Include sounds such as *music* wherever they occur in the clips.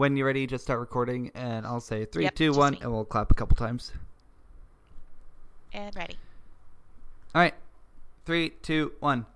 When you're ready, just start recording, and I'll say three, Yep, two, one, me. and we'll clap a couple times. And ready. All right, three, two, one.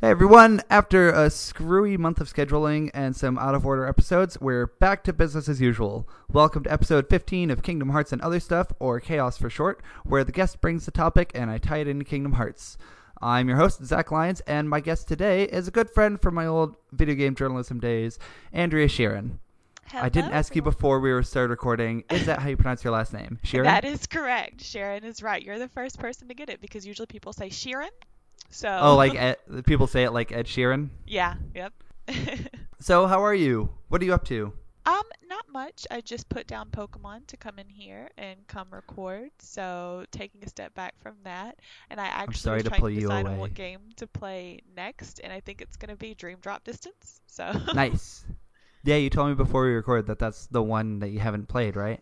Hey everyone, after a screwy month of scheduling and some out of order episodes, we're back to business as usual. Welcome to episode 15 of Kingdom Hearts and Other Stuff, or Chaos for short, where the guest brings the topic and I tie it into Kingdom Hearts. I'm your host, Zach Lyons, and my guest today is a good friend from my old video game journalism days, Andrea Sheeran. Hello. I didn't ask you before we were started recording. Is that how you pronounce your last name? *laughs* Sheeran? That is correct. Sharon is right. You're the first person to get it because usually people say Sheeran. So Oh, like Ed, people say it like Ed Sheeran. *laughs* yeah, yep. *laughs* So, how are you? What are you up to? Um, not much. I just put down Pokemon to come in here and come record. So taking a step back from that, and I actually sorry was to trying pull to you decide on what game to play next, and I think it's gonna be Dream Drop Distance. So *laughs* Nice. Yeah, you told me before we recorded that that's the one that you haven't played, right?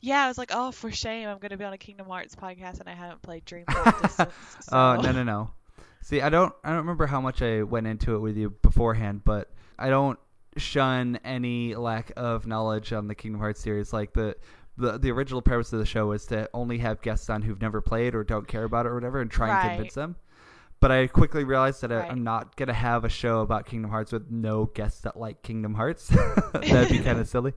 yeah, I was like, oh, for shame, I'm gonna be on a Kingdom Hearts podcast and I haven't played Dream Drop Distance. Oh *laughs* so- no no no. See, I don't I don't remember how much I went into it with you beforehand, but I don't shun any lack of knowledge on the Kingdom Hearts series. Like the the the original premise of the show was to only have guests on who've never played or don't care about it or whatever, and try and convince them. But I quickly realized that I, Right. I'm not gonna have a show about Kingdom Hearts with no guests that like Kingdom Hearts. *laughs* *laughs* That'd be kind of silly.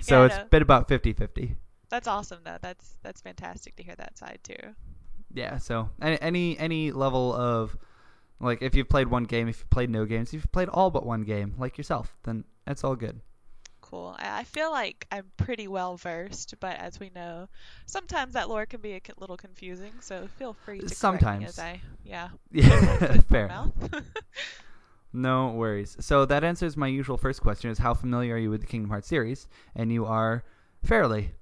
So Yeah, I it's know. been about 50-50. That's awesome though. That's that's fantastic to hear that side too. Yeah, so any any any level of like if you've played one game, if you've played no games, if you've played all but one game, like yourself, then that's all good. Cool. I, feel like I'm pretty well versed, but as we know, sometimes that lore can be a little confusing. So feel free to correct me Sometimes. as I yeah. *laughs* Yeah, *laughs* fair. *laughs* No worries. So that answers my usual first question: is how familiar are you with the Kingdom Hearts series? And you are fairly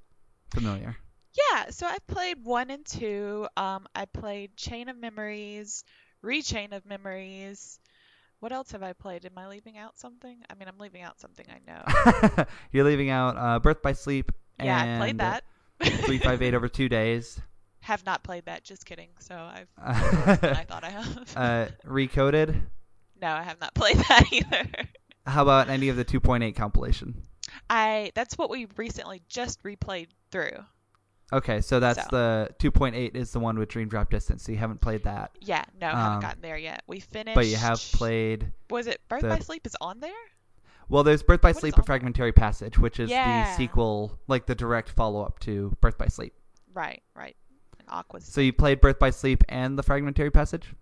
familiar. yeah. So I've played one and two. Um, I played Chain of Memories, Re:Chain of Memories. What else have I played? Am I leaving out something? I mean, I'm leaving out something I know. *laughs* You're leaving out uh, Birth by Sleep. yeah, I played that. Three five eight over two days. *laughs* Have not played that. Just kidding. So I've. *laughs* I thought I have. uh, Recoded. No, I have not played that either. How about any of the 2.8 compilation? I that's what we recently just replayed through. Okay, so that's So. the 2.8 is the one with Dream Drop Distance. So you haven't played that, Yeah, no, I Um, haven't gotten there yet. We finished. but you have played. Was it Birth the- by Sleep is on there? Well, there's Birth by What Sleep: A Fragmentary Passage, which is Yeah. the sequel, like the direct follow-up to Birth by Sleep. Right, right. And Aqua's. So you played Birth by Sleep and the Fragmentary Passage.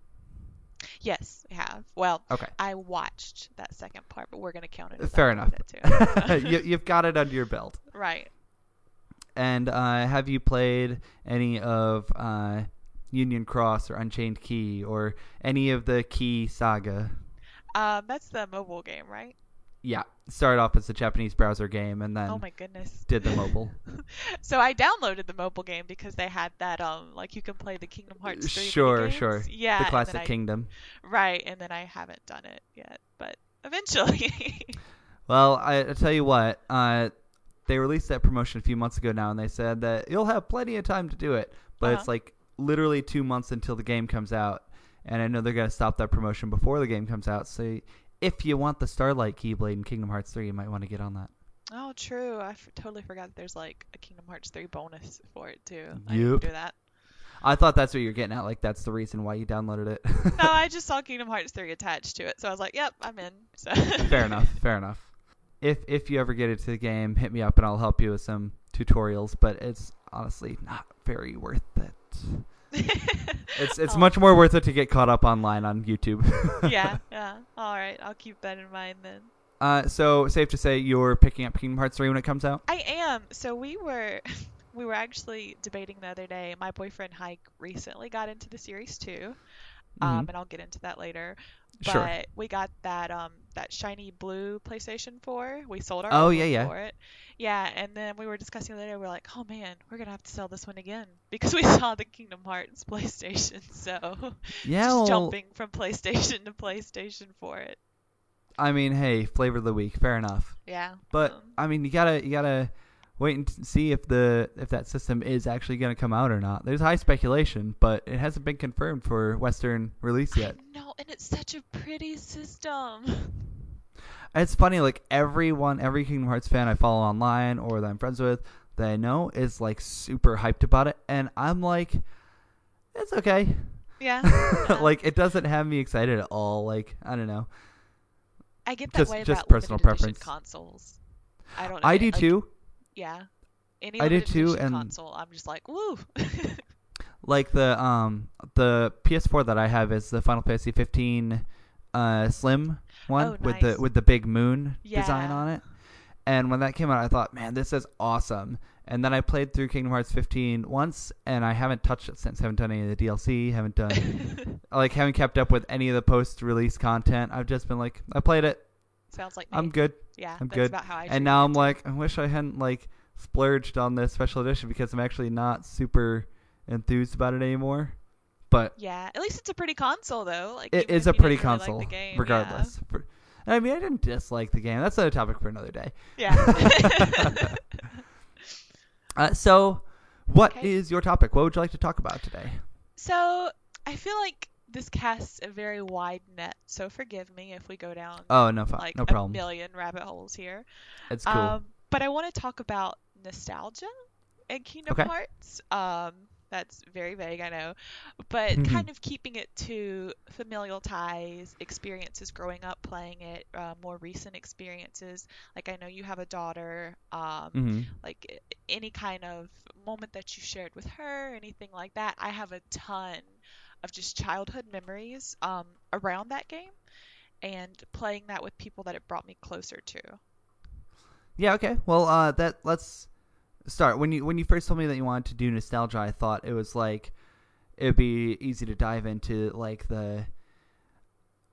yes, I have. Well, Okay, I watched that second part, but we're gonna count it. As fair enough. too. *laughs* you, you've got it under your belt. *laughs* right. And uh, have you played any of uh, Union Cross or Unchained Key or any of the Key saga? Um, that's the mobile game, right? Yeah, started off as a Japanese browser game and then oh my goodness. did the mobile. *laughs* so I downloaded the mobile game because they had that um like you can play the Kingdom Hearts 3 Sure, sure. Yeah. the Classic I- Kingdom. Right, and then I haven't done it yet, but eventually. *laughs* Well, I, I tell you what, uh, they released that promotion a few months ago now, and they said that you'll have plenty of time to do it, but it's Uh-huh. like literally two months until the game comes out, and I know they're gonna stop that promotion before the game comes out. So if you want the Starlight Keyblade in Kingdom Hearts 3, you might want to get on that. Oh, true. I f- totally forgot there's like a Kingdom Hearts 3 bonus for it too. I Yep. to do that. I thought that's what you're getting at, like that's the reason why you downloaded it. No, *laughs* I just saw Kingdom Hearts 3 attached to it, so I was like, "Yep, I'm in." So fair enough, fair enough. If if you ever get into the game, hit me up and I'll help you with some tutorials. But it's honestly not very worth it. *laughs* It's it's Oh, much more worth it to get caught up online on YouTube. yeah, *laughs* yeah. All right, I'll keep that in mind then. Uh, so safe to say you're picking up Kingdom Hearts 3 when it comes out. I am. So we were *laughs* we were actually debating the other day. My boyfriend Hike recently got into the series too. Um, Mhm. and I'll get into that later. But Sure. we got that um that shiny blue PlayStation 4. We sold our Oh, yeah, yeah. for it. Yeah, and then we were discussing later. We are like, oh man, we're gonna have to sell this one again *laughs* because we saw the Kingdom Hearts *laughs* PlayStation. So *laughs* Yeah, just well, jumping from PlayStation to PlayStation for it. I mean, hey, flavor of the week, fair enough. Yeah. But um, I mean, you gotta you gotta wait and see if the if that system is actually gonna come out or not. There's high speculation, but it hasn't been confirmed for Western release yet. No, and it's such a pretty system. *laughs* It's funny, like everyone, every Kingdom Hearts fan I follow online or that I'm friends with that I know is like super hyped about it, and I'm like, it's okay. Yeah. *laughs* like it doesn't have me excited at all. Like I don't know. I get that just- way just about personal preference. consoles. I don't. know, I do like, too. Yeah. Any I do limited too, and- console, I'm just like, woo. *laughs* Like the um the PS4 that I have is the Final Fantasy 15 uh Slim one Oh, with the with the big moon design on it. And when that came out, I thought, man, this is awesome. And then I played through Kingdom Hearts 15 once, and I haven't touched it since. Haven't done any of the DLC. Haven't done *laughs* like haven't kept up with any of the post-release content. I've just been like, I played it. Sounds like me. I'm good. yeah, I'm that's good. about how I And now it I'm like, I wish I hadn't like splurged on this special edition because I'm actually not super enthused about it anymore. But Yeah, at least it's a pretty console though. Like it is a pretty didn't really like console, game, yeah. regardless. For- I mean, I didn't dislike the game. That's a topic for another day. Yeah. *laughs* *laughs* Uh, so, what is Okay. your topic? What would you like to talk about today? so I feel like this casts a very wide net, so forgive me if we go down Oh no, fine, like no a problem. million rabbit holes here. It's cool. Um, but I want to talk about nostalgia in Kingdom Okay. Hearts. Um, that's very vague, I know, but Mhm. *laughs* kind of keeping it to familial ties, experiences growing up playing it, uh, more recent experiences. Like I know you have a daughter. Um, hmm like any kind of moment that you shared with her, anything like that. I have a ton of just childhood memories um, around that game and playing that with people that it brought me closer to. Yeah. Okay. Well, uh, that let's start. When you when you first told me that you wanted to do nostalgia, I thought it was like it'd be easy to dive into like the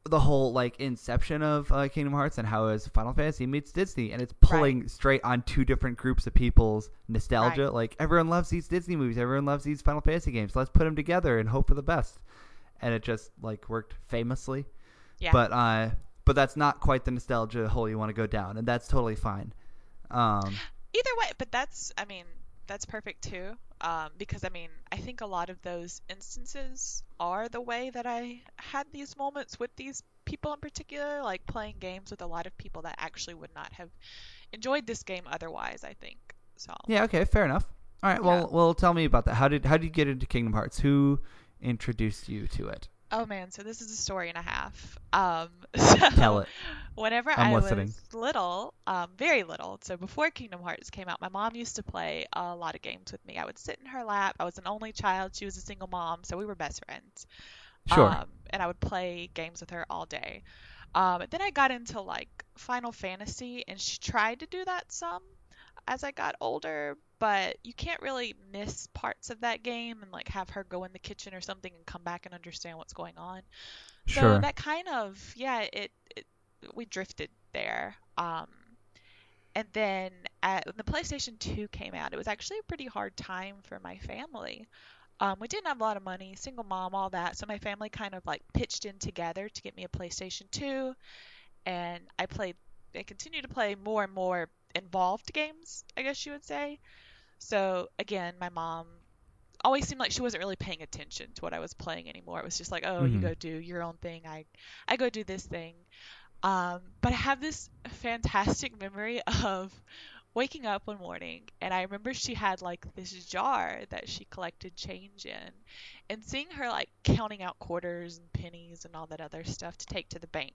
the whole like inception of uh, Kingdom Hearts and how is Final Fantasy meets Disney, and it's pulling straight on two different groups of people's nostalgia. Right. Like everyone loves these Disney movies, everyone loves these Final Fantasy games. Let's put them together and hope for the best. And it just like worked famously. Yeah. But uh, but that's not quite the nostalgia hole you want to go down, and that's totally fine. Um, Either way, but that's, I mean, that's perfect too. Um, because I mean, I think a lot of those instances are the way that I had these moments with these people in particular, like playing games with a lot of people that actually would not have enjoyed this game otherwise, I think. So, yeah. Okay. Fair enough. All right. Well, Yeah. well, tell me about that. How did how did you get into Kingdom Hearts? Who introduced you to it? Oh man, so this is a story and a half. Um, *laughs* so Tell it. Whenever I'm I listening. was little, um, very little, so before Kingdom Hearts came out, my mom used to play a lot of games with me. I would sit in her lap. I was an only child. She was a single mom, so we were best friends. Sure. Um, and I would play games with her all day. Um, then I got into like Final Fantasy, and she tried to do that some as I got older, but you can't really miss parts of that game and like have her go in the kitchen or something and come back and understand what's going on. So that kind of yeah, it, it we drifted there. Um, and then at, when the PlayStation 2 came out, it was actually a pretty hard time for my family. Um, we didn't have a lot of money, single mom, all that. So my family kind of like pitched in together to get me a PlayStation 2, and I played. I continued to play more and more involved games, I guess you would say. So again, my mom always seemed like she wasn't really paying attention to what I was playing anymore. It was just like, oh, you Mhm. go do your own thing. I I go do this thing. Um, but I have this fantastic memory *laughs* of waking up one morning and I remember she had like this jar that she collected change in and seeing her like counting out quarters and pennies and all that other stuff to take to the bank.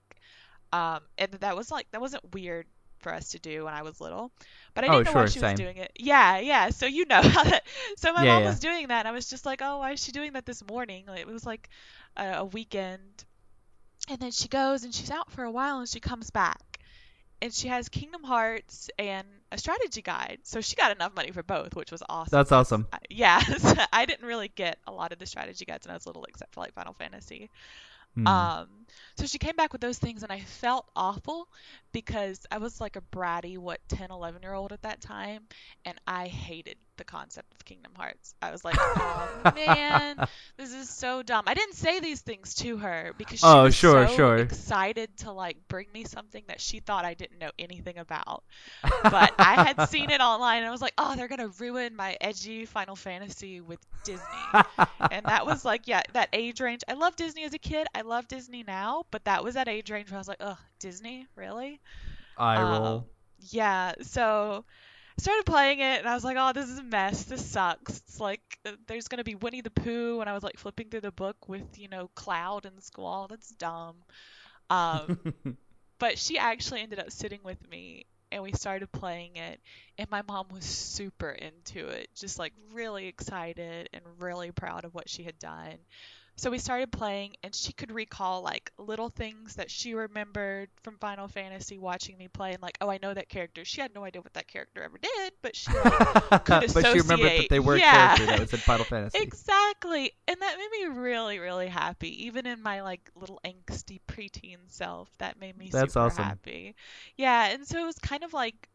Um, and that was like that wasn't weird for us to do when I was little, but I Oh, didn't know why she same. was doing it. Yeah, yeah. So you know *laughs* how that. So my Yeah, mom yeah. was doing that, and I was just like, oh, why is she doing that this morning? Like, it was like a, a weekend, and then she goes and she's out for a while, and she comes back, and she has Kingdom Hearts and a strategy guide. So she got enough money for both, which was awesome. That's awesome. I- Yeah, *laughs* so I didn't really get a lot of the strategy guides when I was little, except for like Final Fantasy. Hmm. Um, so she came back with those things, and I felt awful because I was like a bratty, what, 10, 11 year old at that time, and I hated the concept of Kingdom Hearts. I was like, oh *laughs* man, this is so dumb. I didn't say these things to her because she Oh, was sure, so sure. excited to like bring me something that she thought I didn't know anything about. *laughs* But I had seen it online and I was like, oh, they're gonna ruin my edgy Final Fantasy with Disney. and that was like, yeah, that age range. I love Disney as a kid. I love Disney now, but that was that age range where I was like, ugh, Disney, really? Eye Um, roll. yeah, so I started playing it and I was like, oh, this is a mess. This sucks. It's like uh, there's gonna be Winnie the Pooh and I was like flipping through the book with, you know, Cloud and Squall. That's dumb. Um, *laughs* but she actually ended up sitting with me and we started playing it and my mom was super into it, just like really excited and really proud of what she had done. So we started playing, and she could recall like little things that she remembered from Final Fantasy watching me play, and like, oh, I know that character. She had no idea what that character ever did, but she like, could *laughs* but she remembered that they were a yeah. character that was in Final *laughs* Fantasy. exactly, and that made me really, really happy. Even in my like little angsty preteen self, that made me That's super awesome. happy. Yeah, and so it was kind of like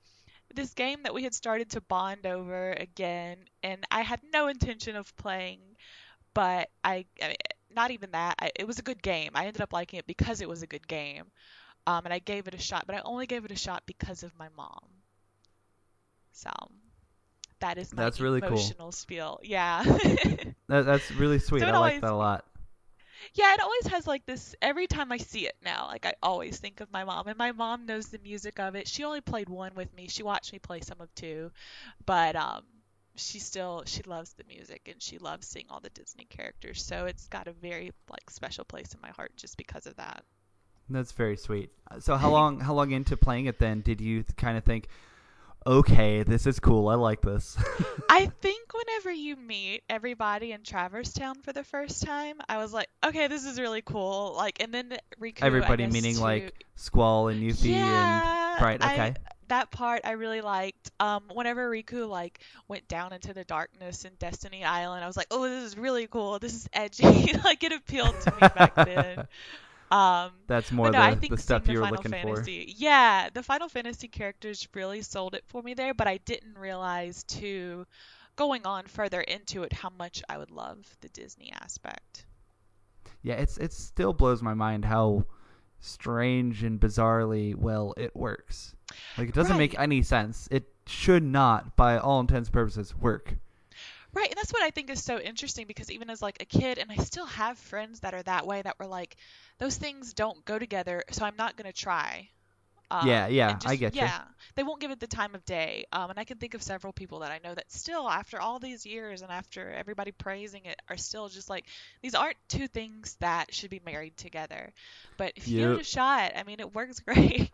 this game that we had started to bond over again, and I had no intention of playing, but I, I mean, not even that. I, it was a good game. I ended up liking it because it was a good game, um, and I gave it a shot. But I only gave it a shot because of my mom. So that is my That's really cool. emotional spiel. Yeah. *laughs* That, that's really sweet. So I like that a lot. Yeah, it always has like this every time I see it now, like I always think of my mom and my mom knows the music of it. She only played one with me. She watched me play some of two, but um she still she loves the music and she loves seeing all the Disney characters. So it's got a very like special place in my heart just because of that. That's very sweet. Uh, so how long how long into playing it then did you kind of think, okay, this is cool. I like this. *laughs* I think whenever you meet everybody in Traverse Town for the first time, I was like, okay, this is really cool. Like and then Riku Everybody guess, meaning too. like Squall and Yuffie yeah, and right. I- Okay. That part I really liked. Um, whenever Riku like went down into the darkness in Destiny Island, I was like, oh, this is really cool. This is edgy. *laughs* like it appealed to me back then. *laughs* Um, That's more no, the, I think the stuff you were Final looking Fantasy, yeah, the Final Fantasy characters really sold it for me there. But I didn't realize to going on further into it how much I would love the Disney aspect. Yeah, it's it still blows my mind how strange and bizarrely well it works. Like it doesn't make any sense. It should not, by all intents and purposes, work. Right, and that's what I think is so interesting because even as like a kid, and I still have friends that are that way that were like, those things don't go together, so I'm not gonna try. Um, Yeah, yeah, and I get. Yeah, they won't give it the time of day. Um, and I can think of several people that I know that still, after all these years and after everybody praising it, are still just like, these aren't two things that should be married together. But if you give it a shot, I mean, it works *laughs* great.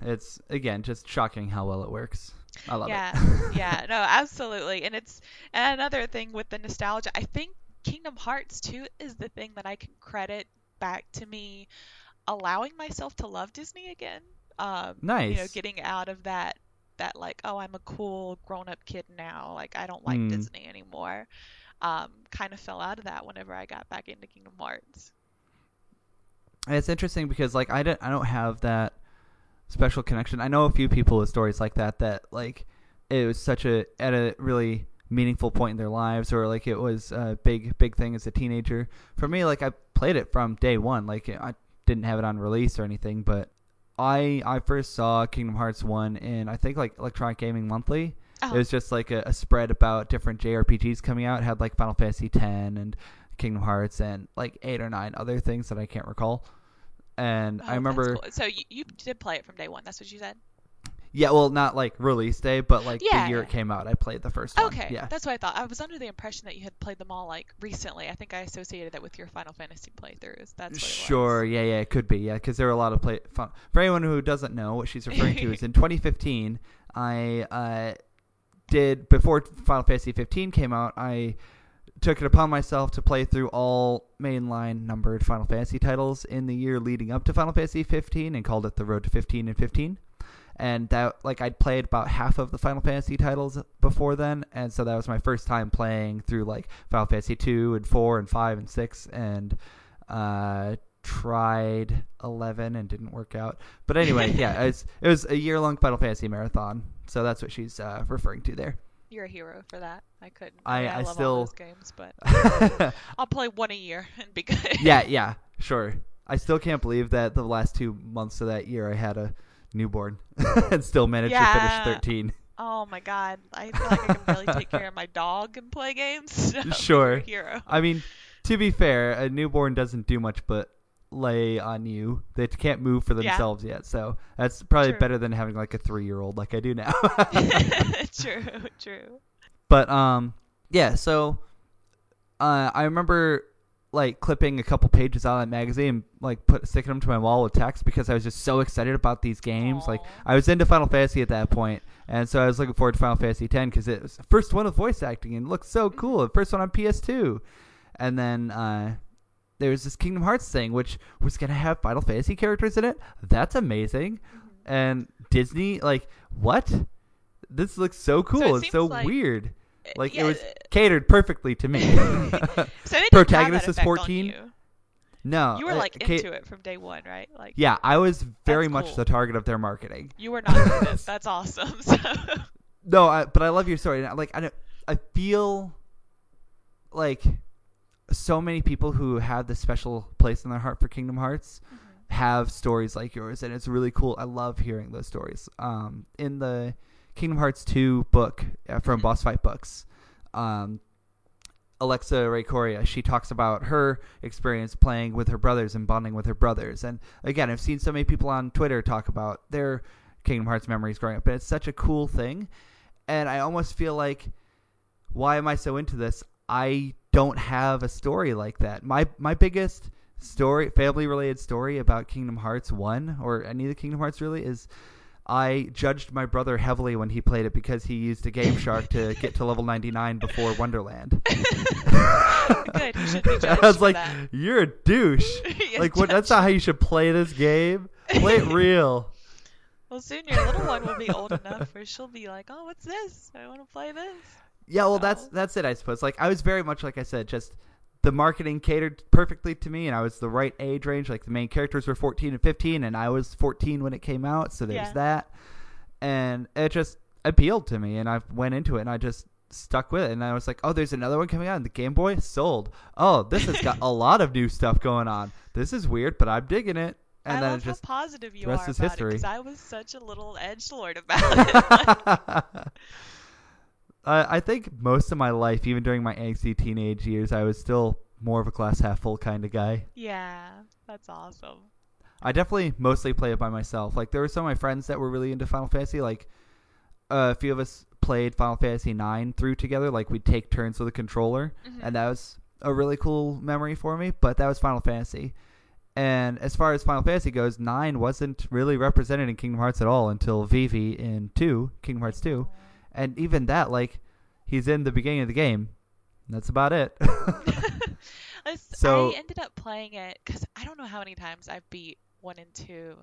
It's again just shocking how well it works. I love yeah, it. *laughs* yeah, no, absolutely. And it's and another thing with the nostalgia. I think Kingdom Hearts 2 is the thing that I can credit back to me allowing myself to love Disney again. Um, You know, getting out of that that like, oh, I'm a cool grown-up kid now. Like I don't like Mm. Disney anymore. Um, kind of fell out of that whenever I got back into Kingdom Hearts. It's interesting because like I don't I don't have that special connection. I know a few people with stories like that that like it was such a at a really meaningful point in their lives or like it was a big big thing as a teenager. For me like I played it from day 1. Like I didn't have it on release or anything, but I I first saw Kingdom Hearts 1 in I think like Electronic Gaming Monthly. Oh, It was just like a, a spread about different JRPGs coming out. It had like Final Fantasy X and Kingdom Hearts and like eight or nine other things that I can't recall. And oh, I remember, cool. So you, you did play it from day one. That's what you said. Yeah, well, not like release day, but like Yeah, the year yeah. it came out, I played the first one. Okay, Yeah. that's what I thought. I was under the impression that you had played them all like recently. I think I associated that with your Final Fantasy playthroughs. That's what it Sure, was. yeah, yeah, it could be, yeah, because there were a lot of play. Fun. For anyone who doesn't know what she's referring to, is *laughs* in 2015, I uh, did before Final Fantasy 15 came out, I took it upon myself to play through all mainline numbered Final Fantasy titles in the year leading up to Final Fantasy 15 and called it the Road to 15 and 15. And that, like, I'd played about half of the Final Fantasy titles before then, and so that was my first time playing through like Final Fantasy 2 and 4 and 5 and 6, and uh, tried 11 and didn't work out. But anyway, *laughs* yeah, it's, it was a year long Final Fantasy marathon, so that's what she's uh, referring to there. You're a hero for that. I couldn't. I- mean, I love still- all those games, but *laughs* I'll play one a year and be good. yeah, yeah, sure. I still can't believe that the last two months of that year I had a newborn *laughs* and still managed to finish 13. Oh my god, I feel like I can barely take care of my dog and play games. *laughs* Sure. hero. I mean, to be fair, a newborn doesn't do much but lay on you. They can't move for Yeah. themselves yet, so that's probably True. better than having like a three year old like I do now. *laughs* true, true. but um, yeah. So uh, I remember like clipping a couple pages out of that magazine, like put sticking them to my wall with text because I was just so excited about these games. Like I was into Final Fantasy at that point, and so I was looking forward to Final Fantasy X because it was the first one with voice acting and it looked so cool. The first one on PS2, and then uh, there was this Kingdom Hearts thing, which was gonna have Final Fantasy characters in it. That's amazing. Mm-hmm. And Disney, like, what? This looks so cool. it it's so like- weird. Uh, Like yeah, it was uh, catered perfectly to me. *laughs* So *laughs* protagonist is that effect on 14? You. no, You were uh, like Kate- into it from day one, right? Like Yeah, I was very much cool. the target of their marketing. you were not this. *laughs* That's awesome. So No, I, but I love your story. I- Like I don't, I feel like so many people who have this special place in their heart for Kingdom Hearts have stories like yours, and it's really cool. I love hearing those stories. Um, in the Kingdom Hearts 2 book uh, from Mhm. Boss Fight Books, um, Alexa Ray Corriea, she talks about her experience playing with her brothers and bonding with her brothers. And again, I've seen so many people on Twitter talk about their Kingdom Hearts memories growing up, and it's such a cool thing. And I almost feel like, why am I so into this? I don't have a story like that. My my biggest story, family related story about Kingdom Hearts 1 or any of the Kingdom Hearts really is I judged my brother heavily when he played it because he used a Game Shark to get to level 99 before Wonderland. *laughs* Good, *laughs* be I was like, that. you're a douche. *laughs* Yeah, like what that's not how you should play this game. Play it real. Well, soon your little one will be old enough where she'll be like, "Oh, what's this? I want to play this." Yeah, well that's that's it I suppose. Like I was very much like I said, just the marketing catered perfectly to me and I was the right age range. Like the main characters were 14 and 15 and I was 14 when it came out, so there's Yeah. that. And it just appealed to me and I went into it and I just stuck with it and I was like, "Oh, there's another one coming out on the Game Boy? Sold. Oh, this has got a *laughs* lot of new stuff going on. This is weird, but I'm digging it." And I then love just how positive you rest are about history. it because I was such a little edge lord about *laughs* it. *laughs* I I think most of my life, even during my angsty teenage years, I was still more of a glass half full kind of guy. yeah, that's awesome. I definitely mostly play it by myself. Like there were some of my friends that were really into Final Fantasy. Like uh, a few of us played Final Fantasy nine through together. Like we'd take turns with a controller, Mhm. and that was a really cool memory for me. But that was Final Fantasy. And as far as Final Fantasy goes, nine wasn't really represented in Kingdom Hearts at all until Vivi in two, Kingdom Hearts two. And even that, like, he's in the beginning of the game. That's about it. *laughs* *laughs* It's- So- I ended up playing it because I don't know how many times I've beat one and two.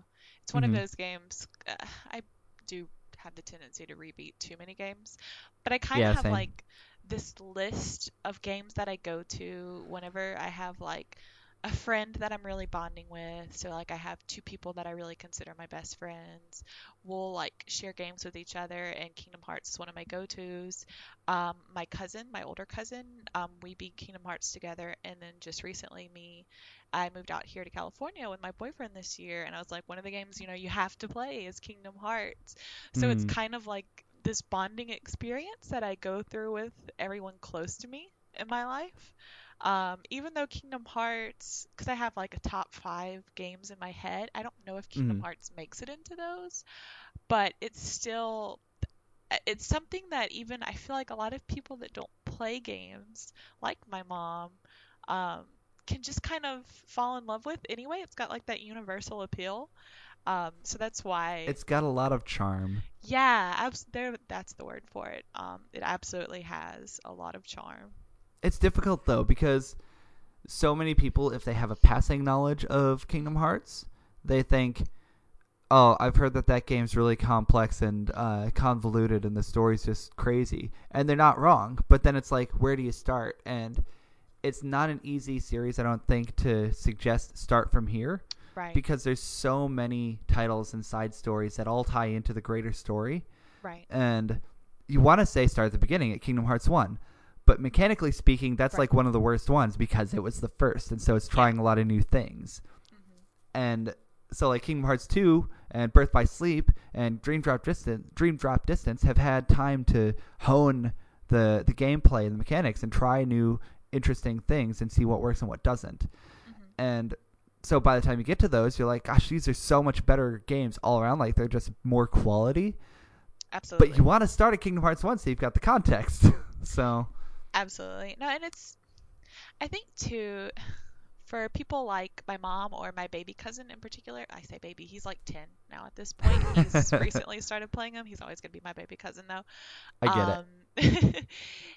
It's one Mhm. of those games. Uh, I do have the tendency to rebeat too many games, but I kind of Yeah, have same. like this list of games that I go to whenever I have like a friend that I'm really bonding with. So like I have two people that I really consider my best friends. We'll like share games with each other, and Kingdom Hearts is one of my go-tos. Um, my cousin, my older cousin, um, we beat Kingdom Hearts together, and then just recently, me, I moved out here to California with my boyfriend this year, and I was like, one of the games you know you have to play is Kingdom Hearts. So it's Mm. kind of like this bonding experience that I go through with everyone close to me in my life. Um, even though Kingdom Hearts, because I have like a top five games in my head, I don't know if Kingdom Mhm. Hearts makes it into those, but it's still it's something that even I feel like a lot of people that don't play games, like my mom, um, can just kind of fall in love with anyway. It's got like that universal appeal. Um, so that's why it's got a lot of charm. yeah, abs- there that's the word for it. Um, it absolutely has a lot of charm. It's difficult though because so many people, if they have a passing knowledge of Kingdom Hearts, they think, "Oh, I've heard that that game's really complex and uh, convoluted, and the story's just crazy." And they're not wrong, but then it's like, where do you start? And it's not an easy series, I don't think, to suggest start from here Right. because there's so many titles and side stories that all tie into the greater story. right. and you want to say start at the beginning at Kingdom Hearts 1. But mechanically speaking, that's Right. like one of the worst ones because it was the first, and so it's trying a lot of new things. Mhm. And so like Kingdom Hearts 2 and Birth by Sleep and Dream Drop Distance, Dream Drop Distance have had time to hone the the gameplay and the mechanics and try new interesting things and see what works and what doesn't. Mhm. And so by the time you get to those, you're like, gosh, these are so much better games all around. Like they're just more quality. Absolutely. But you want to start at Kingdom Hearts 1 so you've got the context. *laughs* so Absolutely. No, and it's I think too for people like my mom or my baby cousin in particular, I say baby, he's like 10 now at this point. He's *laughs* recently started playing them. He's always going to be my baby cousin though. I get it. it. Um,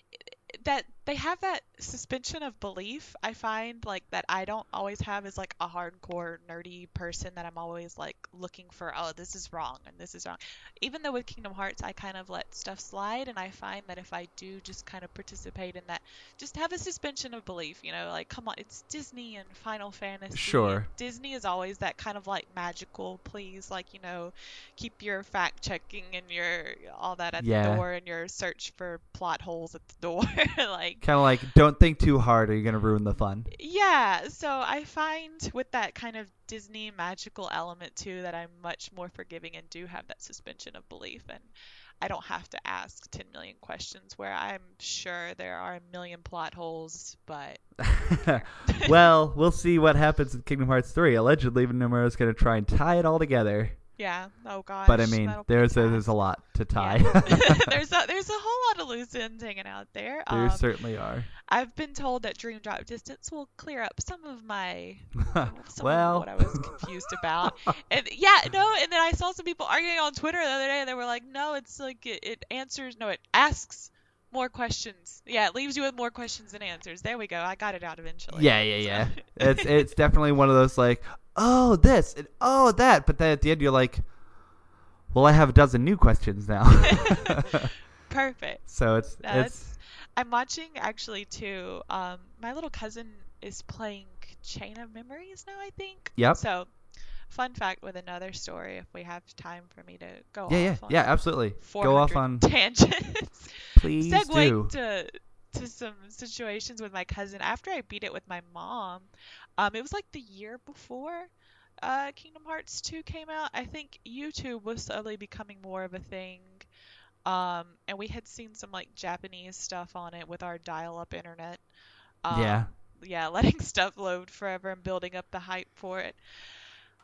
*laughs* that they have that suspension of belief I find like that I don't always have as like a hardcore nerdy person that I'm always like looking for oh this is wrong and this is wrong even though with Kingdom Hearts I kind of let stuff slide and I find that if I do just kind of participate in that just have a suspension of belief you know like come on it's Disney and Final Fantasy Sure. Disney is always that kind of like magical please like you know keep your fact checking and your all that at Yeah. the door and your search for plot holes at the door *laughs* like kind of like don't think too hard or you're going to ruin the fun. yeah so i find with that kind of disney magical element too that i'm much more forgiving and do have that suspension of belief and i don't have to ask 10 million questions where i'm sure there are a million plot holes but *laughs* *laughs* well, we'll see what happens in Kingdom Hearts 3. Allegedly, Nomura's going to try and tie it all together. Yeah oh gosh But I mean, there's a, there's a lot to tie. Yeah. *laughs* *laughs* there's a there's a whole lot of loose ends hanging out there. there Um, certainly are. I've been told that Dream Drop Distance will clear up some of my *laughs* some well, of what I was confused about. And yeah, no, and then I saw some people arguing on Twitter the other day. And they were like, "No, it's like it, it answers. No, it asks more questions. Yeah, it leaves you with more questions than answers. There we go. I got it out eventually. yeah, yeah, So- yeah. it's it's definitely one of those like, oh this and oh that, but then at the end you're like, well, I have a dozen new questions now. *laughs* *laughs* Perfect. so it's That's. it's I'm watching actually too. Um, my little cousin is playing Chain of Memories now. I think. Yep. So, fun fact with another story, if we have time for me to go yeah, yeah, off on yeah, absolutely. Go off on, *laughs* tangents. please do. Segueing to to some situations with my cousin after I beat it with my mom. Um, it was like the year before uh, Kingdom Hearts 2 came out. I think YouTube was slowly becoming more of a thing. Um, and we had seen some like Japanese stuff on it with our dial-up internet. Um, Yeah. yeah, *laughs* letting stuff load forever and building up the hype for it.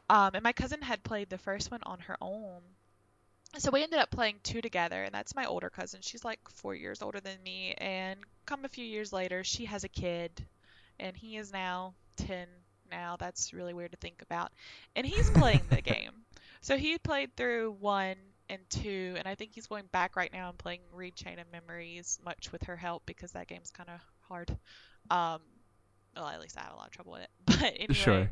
Um, and my cousin had played the first one on her own. So we ended up playing two together, and that's my older cousin. She's like four years older than me, and come a few years later, she has a kid, and he is now 10 now. That's really weird to think about. And he's playing the game. *laughs* So he played through one and two, and I think he's going back right now and playing Re:Chain of Memories, much with her help because that game's kind of hard. Um, well, at least I have a lot of trouble with it. *laughs* But anyway, Sure.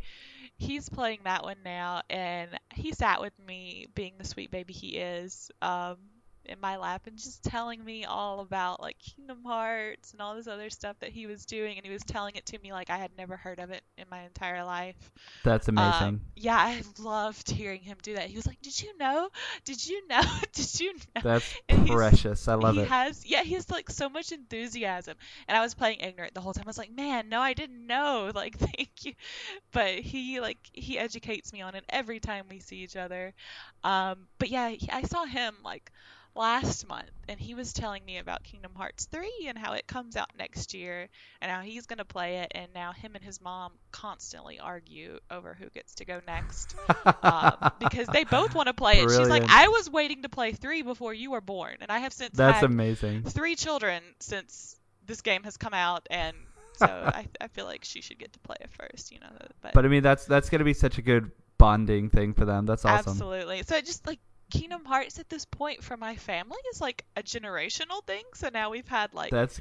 he's playing that one now, and he sat with me, being the sweet baby he is, um, in my lap and just telling me all about like Kingdom Hearts and all this other stuff that he was doing, and he was telling it to me like I had never heard of it in my entire life. That's amazing. Um, yeah, I loved hearing him do that. He was like, "Did you know? Did you know? *laughs* Did you know?" That's and precious. I love he it. He has yeah he has like so much enthusiasm and i was playing ignorant the whole time i was like man no i didn't know *laughs* like thank you but he like he educates me on it every time we see each other um but yeah he, i saw him like last month and he was telling me about kingdom hearts 3 and how it comes out next year and how he's going to play it and now him and his mom constantly argue over who gets to go next um, *laughs* because they both want to play it. She's like, I was waiting to play three before you were born, and I have since That's amazing. three children since this game has come out, and so *laughs* I, I feel like she should get to play it first, you know. But, But I mean, that's that's gonna be such a good bonding thing for them. That's awesome. absolutely, so it just like Kingdom Hearts at this point for my family is like a generational thing. So now we've had like That's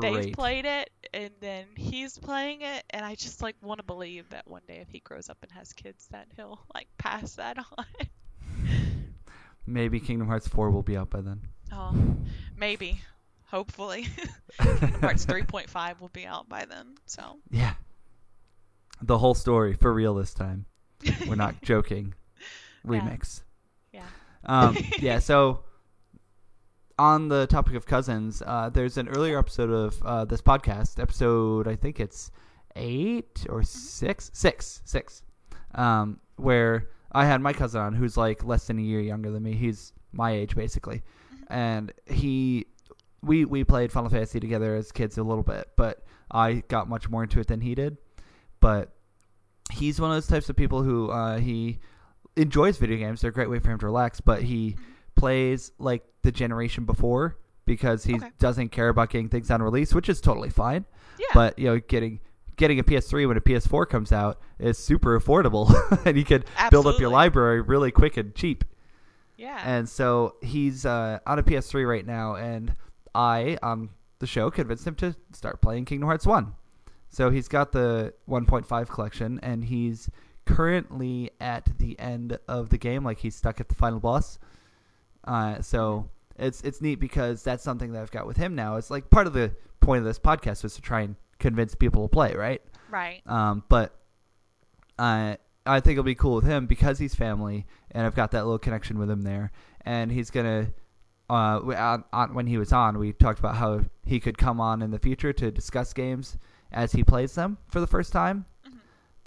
they've played it, and then he's playing it, and I just like want to believe that one day if he grows up and has kids, that he'll like pass that *laughs* on. Maybe Kingdom Hearts 4 will be out by then. Oh, maybe. Hopefully. *laughs* Kingdom Hearts *laughs* 3.5 will be out by then. So, Yeah. The whole story for real this time. We're not joking. Remix. Yeah. Um, *laughs* yeah, so on the topic of cousins, uh, there's an earlier episode of uh, this podcast, episode I think it's eight or six, six, six, um, where I had my cousin on, who's like less than a year younger than me. He's my age basically, and he, we we played Final Fantasy together as kids a little bit, but I got much more into it than he did. But he's one of those types of people who uh, he enjoys video games. They're a great way for him to relax, but he plays like the generation before because he Okay. doesn't care about getting things on release, which is totally fine. Yeah. But you know, getting getting a PS3 when a PS4 comes out is super affordable, *laughs* and you can build up your library really quick and cheap. yeah. And so he's uh, on a PS3 right now, and I on the show convinced him to start playing Kingdom Hearts One. So he's got the 1.5 collection, and he's currently at the end of the game, like he's stuck at the final boss. Uh, so it's it's neat because that's something that I've got with him now. It's like part of the point of this podcast was to try and convince people to play, right? right. Um, but I I think it'll be cool with him because he's family, and I've got that little connection with him there. And he's gonna, uh, on, on, when he was on, we talked about how he could come on in the future to discuss games as he plays them for the first time.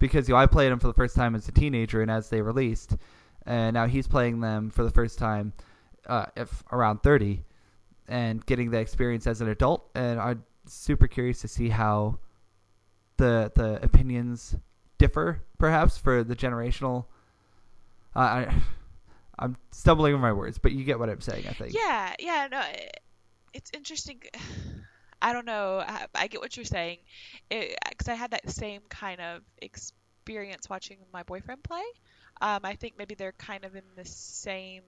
Because you know I played them for the first time as a teenager and as they released, and now he's playing them for the first time, uh, if around thirty, and getting the experience as an adult. And I'm super curious to see how the the opinions differ, perhaps for the generational. Uh, I, I'm stumbling over my words, but you get what I'm saying. I think. Yeah, yeah, no, i- it's interesting. I don't know. I, I get what you're saying, because I had that same kind of experience watching my boyfriend play. Um, I think maybe they're kind of in the same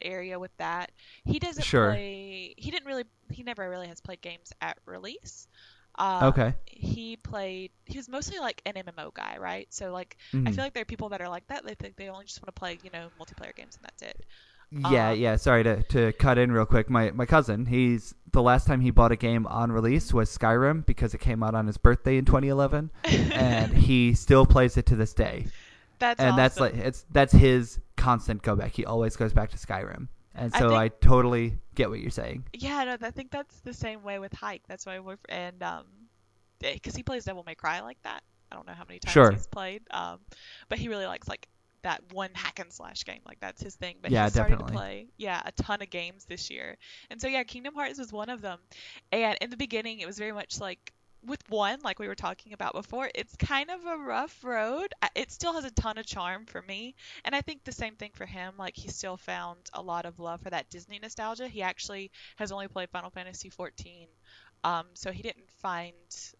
area with that. He doesn't Sure. play. He didn't really. He never really has played games at release. Uh, Okay. He played. He was mostly like an MMO guy, right? So like, I Mhm. feel like there are people that are like that. They think they only just want to play, you know, multiplayer games and that's it. Yeah, um, yeah. Sorry to to cut in real quick. My my cousin, he's the last time he bought a game on release was Skyrim because it came out on his birthday in 2011, and *laughs* he still plays it to this day. That's and that's like it's that's his constant go back. He always goes back to Skyrim, and I so think- I totally get what you're saying. Yeah, no, I think that's the same way with Hike. That's why we're and um, because he plays Devil May Cry like that. I don't know how many times Sure. he's played. Um, but he really likes like that one hack and slash game. Like that's his thing. But Yeah, he started definitely. to play yeah a ton of games this year. And so yeah, Kingdom Hearts was one of them. And in the beginning, it was very much like with one, like we were talking about before, it's kind of a rough road. It still has a ton of charm for me, and I think the same thing for him. Like he still found a lot of love for that Disney nostalgia. He actually has only played Final Fantasy 14, um, so he didn't find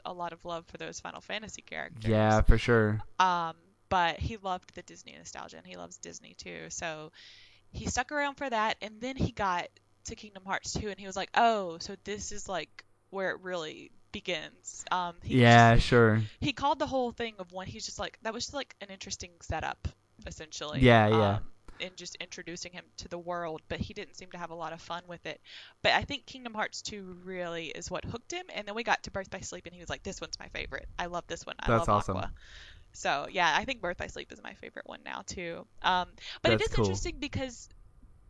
a lot of love for those Final Fantasy characters. Yeah, for sure. Um, but he loved the Disney nostalgia, and he loves Disney too. So he stuck around for that, and then he got to Kingdom Hearts 2, and he was like, "Oh, so this is like where it really begins." Um, he Yeah, just- sure. he called the whole thing of one. He's just like that was just like an interesting setup, essentially. Yeah, yeah. Um, and just introducing him to the world, but he didn't seem to have a lot of fun with it. But I think Kingdom Hearts 2 really is what hooked him. And then we got to Birth by Sleep, and he was like, "This one's my favorite. I love this one. I That's love awesome. Aqua." So yeah, I think Birth by Sleep is my favorite one now too. Um, but it That's is cool. interesting because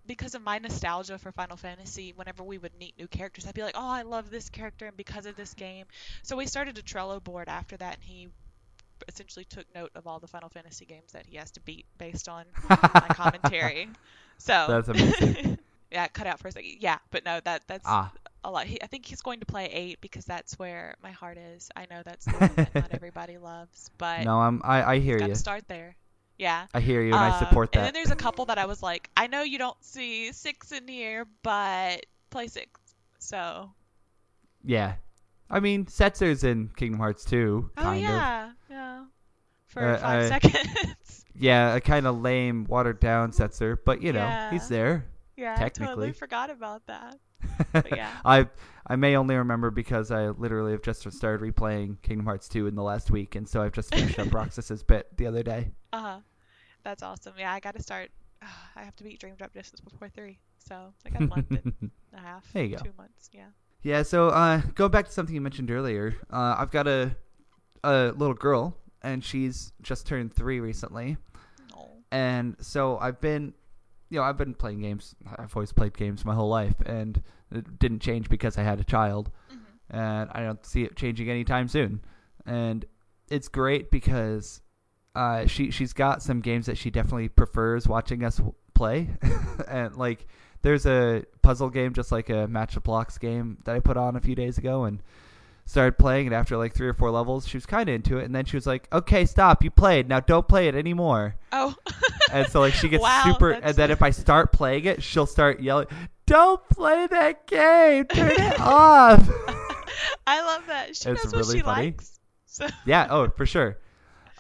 because of my nostalgia for Final Fantasy, whenever we would meet new characters, I'd be like, "Oh, I love this character," and because of this game. So we started a Trello board after that, and he essentially took note of all the Final Fantasy games that he has to beat based on my *laughs* commentary. So That's amazing. *laughs* yeah, cut out for a second. Yeah, but no, that that's ah, a lot. He, I think he's going to play eight because that's where my heart is. I know that's the one that not *laughs* everybody loves, but no, I'm I I hear you. start there. Yeah. I hear you, and I support that. And then there's a couple that I was like, I know you don't see six in here, but play six. So. Yeah. I mean, Setzer's in Kingdom Hearts 2, Oh kind of. yeah, yeah. For Uh, five I- seconds. *laughs* Yeah, a kind of lame, watered down Setzer, but you know, Yeah. he's there. yeah, I totally forgot about that. Yeah. *laughs* I I may only remember because I literally have just started replaying Kingdom Hearts 2 in the last week, and so I've just finished up *laughs* Roxas's bit the other day. Uh huh. That's awesome. Yeah, I got to start. *sighs* I have to beat Dream Drop Distance before three, so I got a month and a half. There you go. Two months. Yeah. Yeah, so uh, going back to something you mentioned earlier, uh, I've got a a little girl, and she's just turned three recently, Oh. and so I've been you know, I've been playing games. I've always played games my whole life, and it didn't change because I had a child, hmm and I don't see it changing anytime soon. And it's great because uh, she she's got some games that she definitely prefers watching us play, *laughs* and like there's a puzzle game just like a match of blocks game that I put on a few days ago, and started playing it after like three or four levels. She was kind of into it. And then she was like okay stop. You played now don't play it anymore. Oh. and so like she gets *laughs* Wow, super and then if i start playing it she'll start yelling don't play that game turn it off *laughs* I love that. She It's knows what really she funny. likes. So *laughs* yeah oh for sure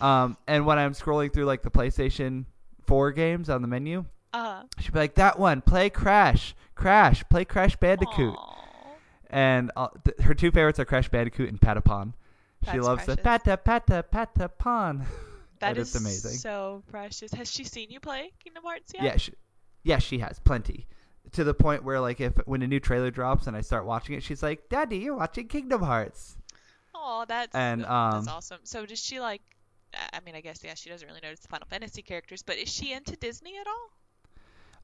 um and when i'm scrolling through like the playstation 4 games on the menu uh she'd be like that one play crash crash play crash bandicoot aw. and uh, th- her two favorites are crash bandicoot and patapon she That's loves the precious. pata pata patapon *laughs* That and is it's amazing. so precious. Has she seen you play Kingdom Hearts yet? Yeah, she, yeah, she has plenty. To the point where, like, if when a new trailer drops and I start watching it, she's like, "Daddy, you're watching Kingdom Hearts." Oh, that's And, that's um, awesome. So does she like? I mean, I guess yeah, she doesn't really notice the Final Fantasy characters, but is she into Disney at all?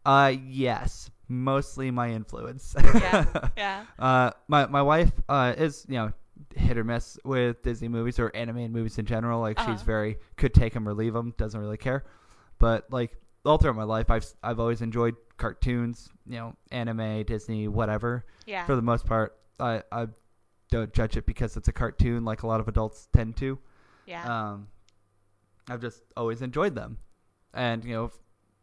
Uh, yes, mostly my influence. Yeah, yeah. *laughs* uh, my my wife uh is you know hit or miss with Disney movies or animated movies in general. Like she's Uh-huh. very could take them or leave them, doesn't really care. But like all throughout my life, I've I've always enjoyed cartoons, you know, anime, Disney, whatever. Yeah. for the most part. I I don't judge it because it's a cartoon, like a lot of adults tend to. yeah. Um, I've just always enjoyed them, and you know,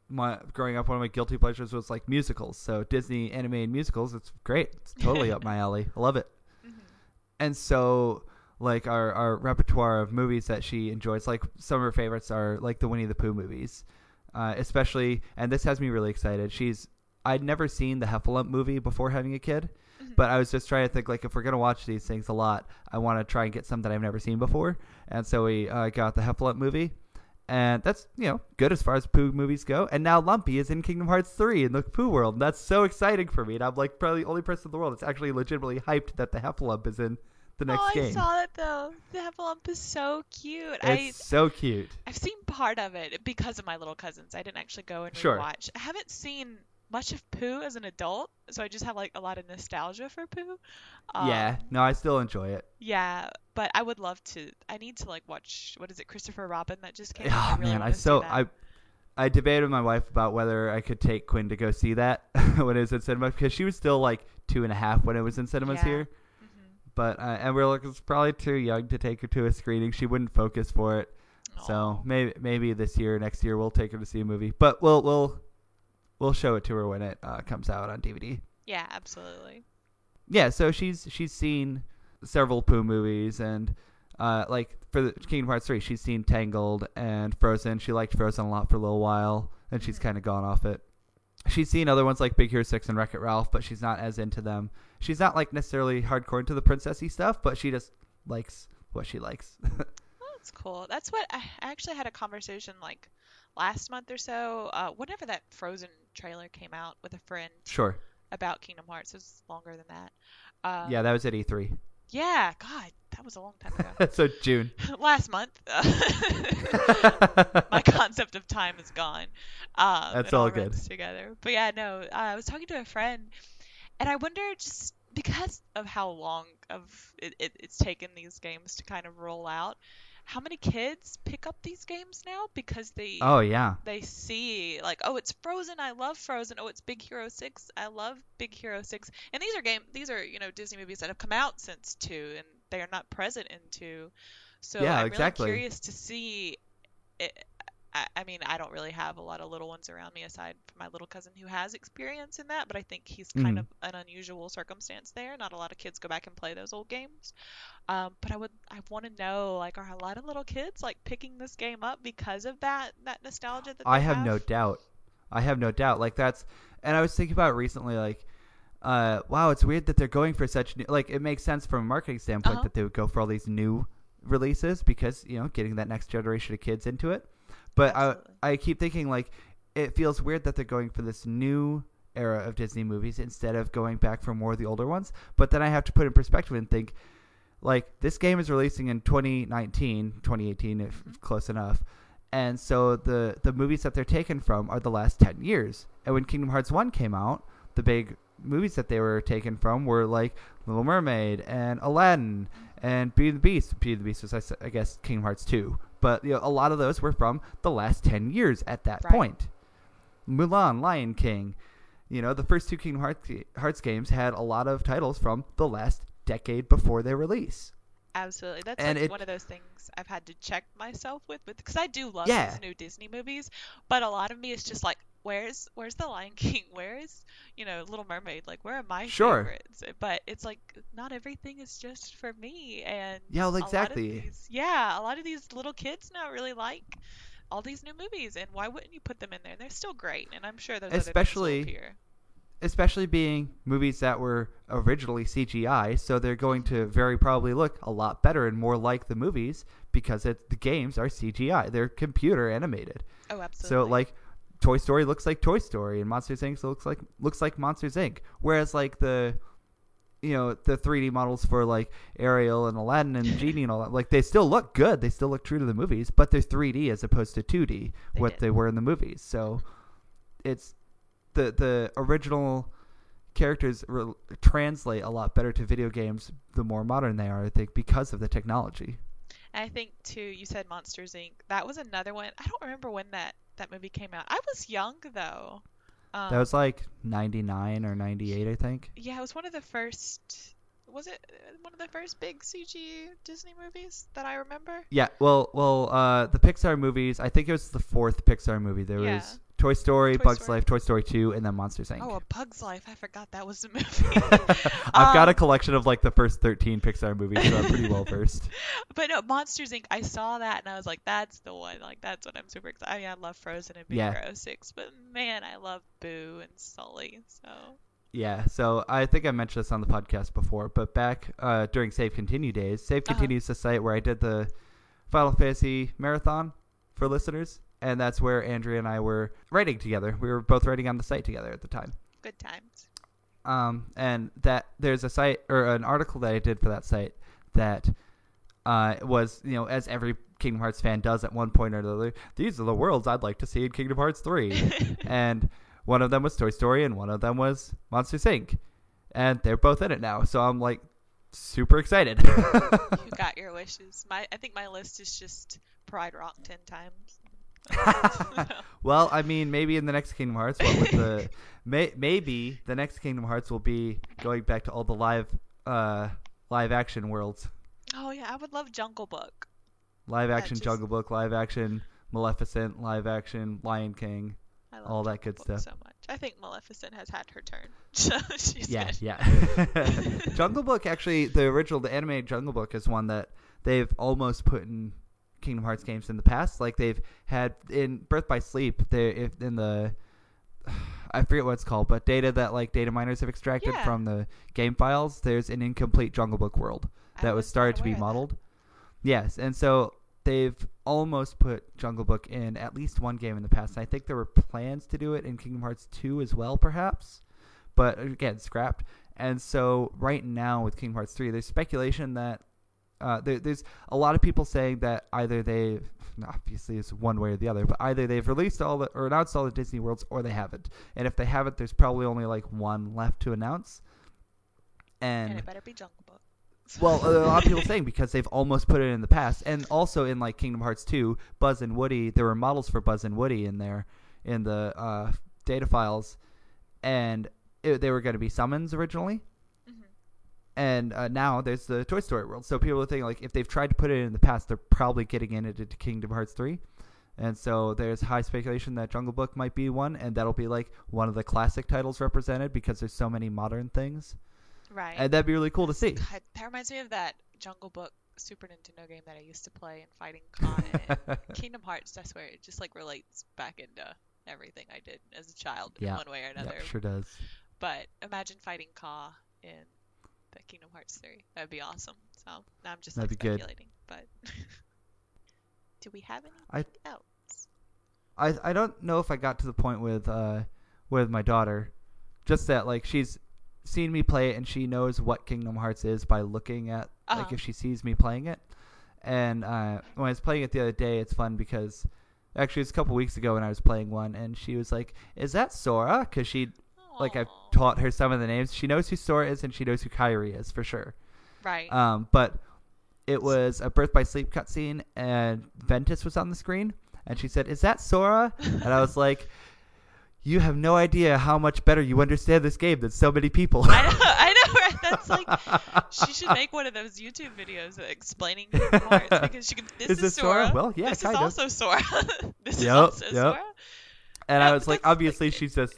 my growing up, one of my guilty pleasures was like musicals. So Disney animated musicals, it's great. It's totally up *laughs* my alley. I love it. Mhm. And so, like our our repertoire of movies that she enjoys, like some of her favorites are like the Winnie the Pooh movies, uh, especially. And this has me really excited. She's I'd never seen the Heffalump movie before having a kid, Mhm. but I was just trying to think like if we're gonna watch these things a lot, I want to try and get some that I've never seen before. And so we uh, got the Heffalump movie. And that's you know good as far as Pooh movies go. And now Lumpy is in Kingdom Hearts three in the Pooh world. And that's so exciting for me. And I'm like probably the only person in the world that's actually legitimately hyped that the Heffalump is in the next oh, game. I saw that though. The Heffalump is so cute. It's I so cute. I've seen part of it because of my little cousins. I didn't actually go and Sure. rewatch. I haven't seen much of Pooh as an adult, so I just have like a lot of nostalgia for Pooh. Um, yeah, no, I still enjoy it. Yeah, but I would love to. I need to like watch what is it, Christopher Robin that just came out. Oh I really man, I so. I I debated with my wife about whether I could take Quinn to go see that *laughs* when it was in cinema because she was still like two and a half when it was in cinemas Yeah. here. But uh, and we are like, it's probably too young to take her to a screening. She wouldn't focus for it. So maybe maybe this year, next year, we'll take her to see a movie. But we'll we'll we'll show it to her when it uh, comes out on DVD. yeah, absolutely. Yeah, so she's she's seen several Pooh movies and uh, like for the Kingdom Hearts three, she's seen Tangled and Frozen. She liked Frozen a lot for a little while, and she's Mhm. kind of gone off it. She's seen other ones like Big Hero Six and Wreck It Ralph, but she's not as into them. She's not like necessarily hardcore into the princessy stuff, but she just likes what she likes. *laughs* Well, that's cool. That's what I actually had a conversation like last month or so. Uh, whenever that Frozen trailer came out with a friend sure. about Kingdom Hearts, it was longer than that. Um, Yeah, that was at E three. Yeah, God, that was a long time ago. *laughs* so June. *laughs* last month. my concept of time is gone. Um, That's all good. Together, but yeah, no. Uh, I was talking to a friend, and I wonder just because of how long of it, it, it's taken these games to kind of roll out, how many kids pick up these games now because they oh yeah. they see like oh it's Frozen I love Frozen oh it's Big Hero 6 I love Big Hero 6 and these are game these are you know Disney movies that have come out since 2 and they are not present in 2 so Yeah, I'm exactly. really curious to see it, I, I mean I don't really have a lot of little ones around me aside from my little cousin who has experience in that but I think he's kind Mhm. of an unusual circumstance there not a lot of kids go back and play those old games um, but I would I want to know like are a lot of little kids like picking this game up because of that that nostalgia that I they have no doubt. I have no doubt. Like that's, and I was thinking about it recently. Like, uh, wow, it's weird that they're going for such new. Like, it makes sense from a marketing standpoint Uh-huh. that they would go for all these new releases because you know getting that next generation of kids into it. But I Absolutely. I keep thinking like it feels weird that they're going for this new era of Disney movies instead of going back for more of the older ones. But then I have to put in perspective and think like this game is releasing in 2019, 2018 if Mhm. close enough. and so the the movies that they're taken from are the last ten years. And when Kingdom Hearts one came out, the big movies that they were taken from were like Little Mermaid and Aladdin and Beauty and the Beast. Beauty and the Beast was, I guess, Kingdom Hearts 2. But you know, a lot of those were from the last 10 years at that Right. point. Mulan, Lion King. You know, the first two Kingdom Hearts, Hearts games had a lot of titles from the last decade before their release. Absolutely. That's like it- one of those things I've had to check myself with because I do love Yeah. these new Disney movies, but a lot of me is just like, where's where's the Lion King? *laughs* Where is you know Little Mermaid? Like where are my Sure. favorites? But it's like not everything is just for me, and Yeah, well, exactly. these- yeah, a lot of these little kids now really like all these new movies, and why wouldn't you put them in there? They're still great, and I'm sure those Especially- other appear. especially being movies that were originally CGI, so they're going to very probably look a lot better and more like the movies because it, the games are CGI. They're computer animated. Oh, absolutely. So like Toy Story looks like Toy Story and Monsters Inc. looks like looks like Monsters Inc. Whereas like the you know the 3D models for like Ariel and Aladdin and *laughs* Genie and all that like they still look good. They still look true to the movies, but they're 3D as opposed to 2D They what did. they were in the movies. So it's the the original characters re- translate a lot better to video games the more modern they are. I think because of the technology. And I think too, you said Monsters Inc. That was another one. I don't remember when that that movie came out. I was young though. Um, That was like 99 or 98, I think. yeah, it was one of the first. Was it uh, one of the first big CG Disney movies that I remember? Yeah, well, well, uh, the Pixar movies. I think it was the fourth Pixar movie. There Yeah. was Toy Story, Toy Bugs Story. Life, Toy Story Two, and then Monsters Inc. Oh, A Bug's Life. I forgot that was a movie. *laughs* I've got a Um, collection of like the first thirteen Pixar movies, so I'm pretty well *laughs* versed. But no, Monsters Inc. I saw that and I was like, that's the one. Like that's what I'm super excited. I mean, I love Frozen and Big Yeah. Hero Six, but man, I love Boo and Sully. So Yeah, so I think I mentioned this on the podcast before, but back uh, during Save Continue days, Save Uh-huh. Continue is the site where I did the Final Fantasy marathon for listeners, and that's where Andrea and I were writing together. We were both writing on the site together at the time. good times. um, and that there's a site or an article that I did for that site that uh, was you know as every Kingdom Hearts fan does at one point or another. These are the worlds I'd like to see in Kingdom Hearts three, *laughs* and one of them was Toy Story and one of them was Monsters Inc. And they're both in it now, so I'm like super excited. *laughs* you got your wishes. My I think my list is just Pride Rock ten times. *laughs* well, I mean, maybe in the next Kingdom Hearts, what with the *laughs* may, maybe the next Kingdom Hearts will be going back to all the live uh, live action worlds. oh yeah, I would love Jungle Book. Live action just- Jungle Book, live action Maleficent, live action Lion King. I love All that Jungle good Book stuff. so much. I think Maleficent has had her turn. *laughs* So she's Yeah, good. yeah. Jungle Book actually, the original, the animated Jungle Book is one that they've almost put in Kingdom Hearts games in the past. Like they've had in Birth by Sleep, they if in the *sighs* I forget what it's called, but data that like data miners have extracted Yeah. from the game files. There's an incomplete Jungle Book world that was was started to be aware of that. modeled. Yes, and so they've almost put Jungle Book in at least one game in the past. And I think there were plans to do it in Kingdom Hearts 2 as well, perhaps, but again, scrapped. And so right now with Kingdom Hearts 3, there's speculation that uh, there, there's a lot of people saying that either they, *laughs* obviously it's one way or the other, but either they've released all the or announced all the Disney worlds or they haven't. And if they haven't, there's probably only like one left to announce. And And it better be Jungle Book. *laughs* well, a lot of people saying because they've almost put it in the past, and also in like Kingdom Hearts 2, Buzz and Woody, there were models for Buzz and Woody in there in the uh, data files, and it, they were going to be summons originally. And uh, now there's the Toy Story world. So people are thinking like if they've tried to put it in the past, they're probably getting in it into Kingdom Hearts 3. And so there's high speculation that Jungle Book might be one, and that'll be like one of the classic titles represented because there's so many modern things, Right. and that'd be really cool to see. God, that reminds me of that Jungle Book Super Nintendo game that I used to play and fighting *laughs* in. Kingdom Hearts, I swear, it just like relates back into everything I did as a child in one way or yeah, another. sure does. But imagine fighting Kaa in Kingdom Hearts 3. That'd be awesome. So I'm just like That'd be good. speculating. But *laughs* do we have anything I- else? I I don't know if I got to the point with uh with my daughter, just that like she's seen me play it and she knows what Kingdom Hearts is by looking at like Uh-huh. if she sees me playing it. And uh, when I was playing it the other day, it's fun because Actually, it was a couple weeks ago when I was playing one, and she was like, "Is that Sora?" Because she like I've Aw. Taught her some of the names. She knows who Sora is, and she knows who Kairi is for sure. Right. Um, but it was a Birth by Sleep cutscene, and Ventus was on the screen, and she said, "Is that Sora?" and I was *laughs* like, "You have no idea how much better you understand this game than so many people." I know, I know, right? That's like *laughs* she should make one of those YouTube videos explaining *laughs* because she can. This Is is, this Sora? Sora. Well, yeah, this is of. also Sora. this is Yep, also yep. Sora. and I was like, that's, like, obviously, she's just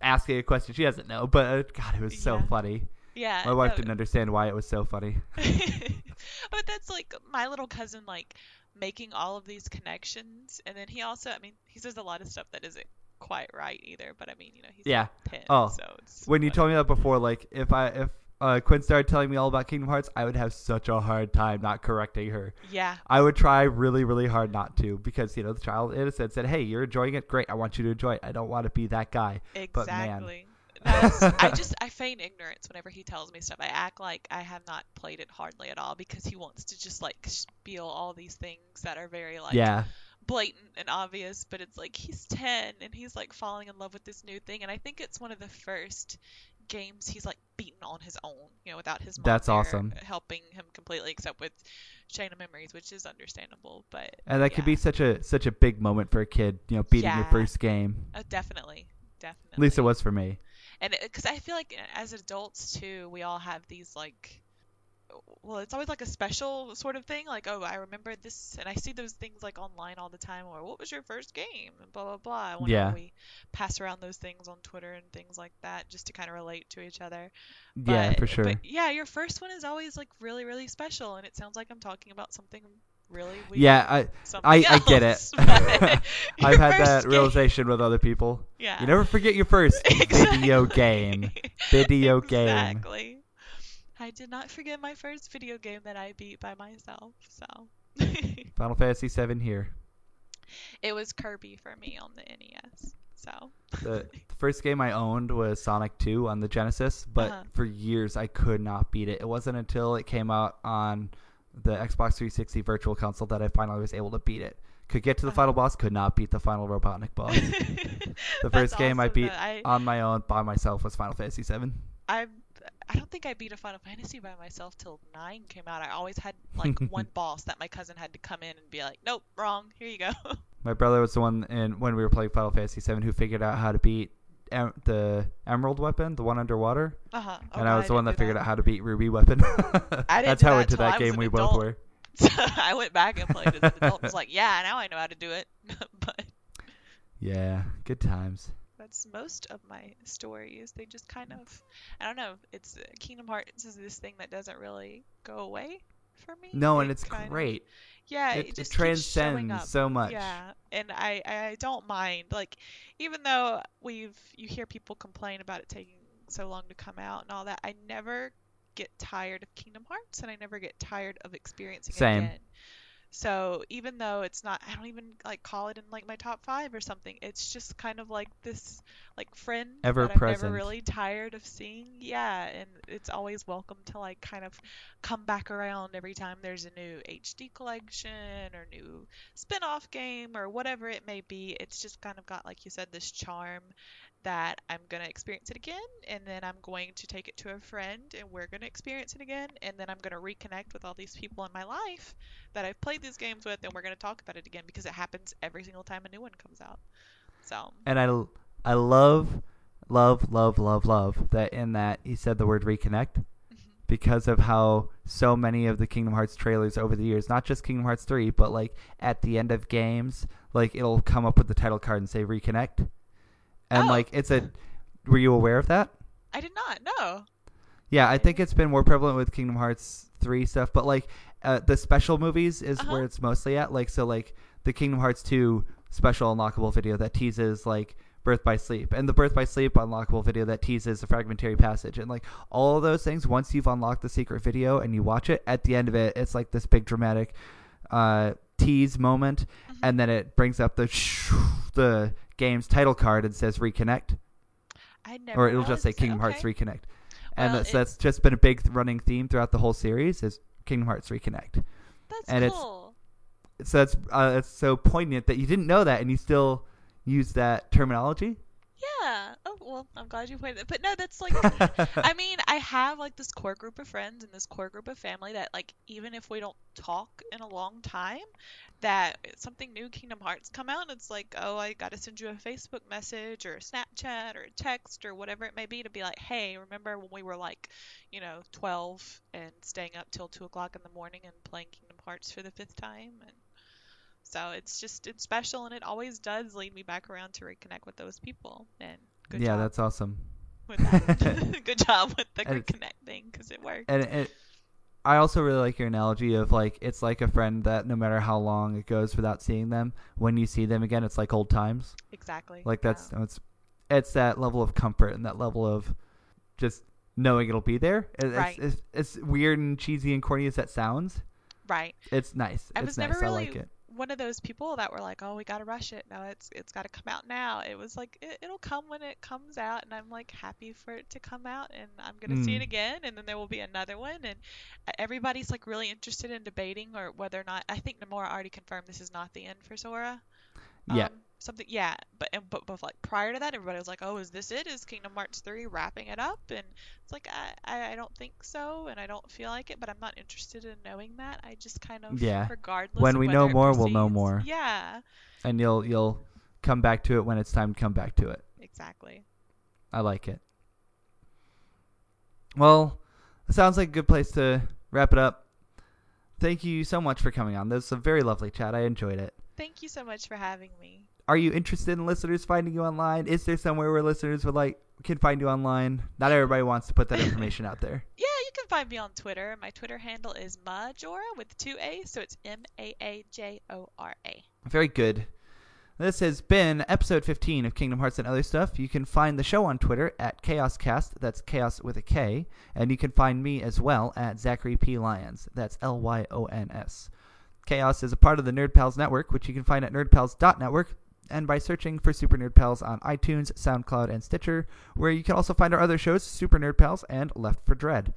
asking a question she doesn't know. But uh, God, it was so Yeah. funny. Yeah. My wife no, didn't understand why it was so funny. *laughs* but that's like my little cousin like making all of these connections and then he also i mean he says a lot of stuff that isn't quite right either but i mean you know he's Yeah. like 10 Oh, so When you told me that before, like if I if uh, Quinn started telling me all about Kingdom Hearts, I would have such a hard time not correcting her. yeah I would try really, really hard not to because you know the child innocent said, "Hey, you're enjoying it. Great. I want you to enjoy it. I don't want to be that guy." But man. exactly That's, i *laughs* just i feign ignorance whenever he tells me stuff i act like i have not played it hardly at all because he wants to just like spiel all these things that are very like yeah, blatant and obvious, but it's like he's 10 and he's like falling in love with this new thing. And I think it's one of the first games he's like beaten on his own, you know, without his mom That's there awesome. helping him completely, except with Chain of Memories, which is understandable. But and that could be such a such a big moment for a kid. You know, beating your first game. uh, definitely, definitely. At least it was for me. And because I feel like uh, as adults too, we all have these like, well, it's always like a special sort of thing. Like, oh, I remember this, and I see those things like online all the time. Or what was your first game? And blah blah blah. Whenever Yeah. we pass around those things on Twitter and things like that, just to kind of relate to each other. yeah, for sure. But yeah, your first one is always like really really special, and it sounds like I'm talking about something really weird. yeah, I I, I get it. *laughs* but *laughs* I've had that game- realization with other people. Yeah. You never forget your first *laughs* video game. Video game. Exactly. I did not forget my first video game that I beat by myself. So *laughs* Final Fantasy VII here. it was Kirby for me on the NES. So The, *laughs* the first game I owned was Sonic 2 on the Genesis, but Uh-huh. for years I could not beat it. It wasn't until it came out on the Xbox 360 Virtual Console that I finally was able to beat it. Could get to the Uh-huh. final boss, could not beat the final Robotnik *laughs* boss. the That's first game I beat I, on my own by myself was Final Fantasy 7. I I don't think I beat a Final Fantasy by myself till nine came out. I always had like *laughs* one boss that my cousin had to come in and be like, "Nope, wrong. Here you go." *laughs* My brother was the one in when we were playing Final Fantasy 7 who figured out how to beat em- the Emerald weapon, the one underwater, uh huh. and I was the one that figured out how to beat Ruby weapon. *laughs* I didn't That's how that into that game we both were. So I went back and played as an adult. and was like, "Yeah, now I know how to do it." but Yeah, good times. That's most of my stories. They just kind of, I don't know. It's uh, Kingdom Hearts is this thing that doesn't really go away for me. No, and it's kind of- great. yeah, it, it, it just keeps transcends so much. Yeah, and I I don't mind like even though we've you hear people complain about it taking so long to come out and all that, I never get tired of Kingdom Hearts and I never get tired of experiencing Same. it again. So even though it's not, I don't even like call it in like my top five or something. It's just kind of like this like friend Ever that I'm never really tired of seeing. Yeah, and it's always welcome to like kind of come back around every time there's a new HD collection or new spin-off game or whatever it may be. It's just kind of got like you said this charm that I'm going to experience it again and then I'm going to take it to a friend and we're going to experience it again and then I'm going to reconnect with all these people in my life that I've played these games with and we're going to talk about it again because it happens every single time a new one comes out. So, And I, I love, love, love, love, love that in that he said the word reconnect mm-hmm. because of how so many of the Kingdom Hearts trailers over the years, not just Kingdom Hearts 3, but like at the end of games, like it'll come up with the title card and say reconnect. And Oh. like it's a were you aware of that? I did not know. Yeah, I think it's been more prevalent with Kingdom Hearts 3 stuff, but like uh, the special movies is Uh-huh. where it's mostly at. Like so like the Kingdom Hearts 2 special unlockable video that teases like Birth by Sleep and the Birth by Sleep unlockable video that teases the fragmentary passage and like all of those things once you've unlocked the secret video and you watch it at the end of it it's like this big dramatic uh tease moment. And then it brings up the the game's title card and says reconnect I never or it'll just say. Kingdom Hearts Okay. Reconnect. And Well, that's, that's just been a big running theme throughout the whole series is Kingdom Hearts Reconnect. That's and it's- cool. so that's uh, that's so poignant that you didn't know that and you still use that terminology. Yeah. Oh well, I'm glad you pointed that. But no, that's like *laughs* I mean, I have like this core group of friends and this core group of family that like even if we don't talk in a long time, that something new Kingdom Hearts come out, and it's like, oh, I got to send you a Facebook message or a Snapchat or a text or whatever it may be to be like, hey, remember when we were like, you know, 12 and staying up till 2 o'clock in the morning and playing Kingdom Hearts for the fifth time? And so it's just, it's special and it always does lead me back around to reconnect with those people. And good yeah, job that's awesome. that. *laughs* *laughs* good job with the And it's- reconnecting because it worked. And it, I also really like your analogy of like it's like a friend that no matter how long it goes without seeing them, when you see them again, it's like old times. exactly. Like yeah. that's it's it's that level of comfort and that level of just knowing it'll be there. It- It's, Right. it's, it's weird and cheesy and corny as that sounds. right. It's nice. I it's was nice. never I really like it. One of those people that were like, "Oh, we gotta rush it. No, it's it's gotta come out now." It was like it, it'll come when it comes out, and I'm like happy for it to come out, and I'm gonna see it Mm. again, and then there will be another one, and everybody's like really interested in debating or whether or not. I think Nomura already confirmed this is not the end for Sora. Yeah. Um, something, yeah, but and, but but like prior to that, everybody was like, "Oh, is this it? Is Kingdom Hearts 3 wrapping it up?" And it's like I, I don't think so, and I don't feel like it, but I'm not interested in knowing that. I just kind of Yeah. regardless When we know more, we'll know more. Yeah, And you'll you'll come back to it when it's time to come back to it. exactly. I like it. Well, it sounds like a good place to wrap it up. Thank you so much for coming on. This was a very lovely chat. I enjoyed it. Thank you so much for having me. Are you interested in listeners finding you online? Is there somewhere where listeners would like can find you online? Not everybody wants to put that information out there. *laughs* Yeah, you can find me on Twitter. My Twitter handle is Majora with two A, so it's M A A J O R A. Very good. This has been episode 15 of Kingdom Hearts and Other Stuff. You can find the show on Twitter at KhaosCast. That's chaos with a K. And you can find me as well at Zachary P. Lyons. That's L Y O N S. Chaos is a part of the Nerd Pals Network, which you can find at nerdpals.network and by searching for Super Nerd Pals on iTunes, SoundCloud, and Stitcher, where you can also find our other shows, Super Nerd Pals and Left for Dread.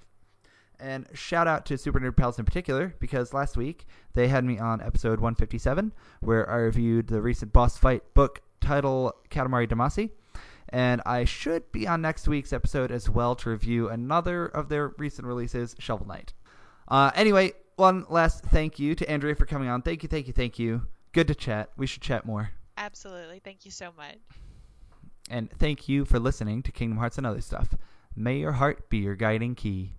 And shout out to Super Nerd Pals in particular, because last week they had me on episode 157, where I reviewed the recent boss fight book title Katamari Damacy. And I should be on next week's episode as well to review another of their recent releases, Shovel Knight. Uh, anyway, one last thank you to Andrea for coming on. Thank you, thank you, thank you. Good to chat. We should chat more. Absolutely. Thank you so much. And thank you for listening to Kingdom Hearts and Other Stuff. May your heart be your guiding key.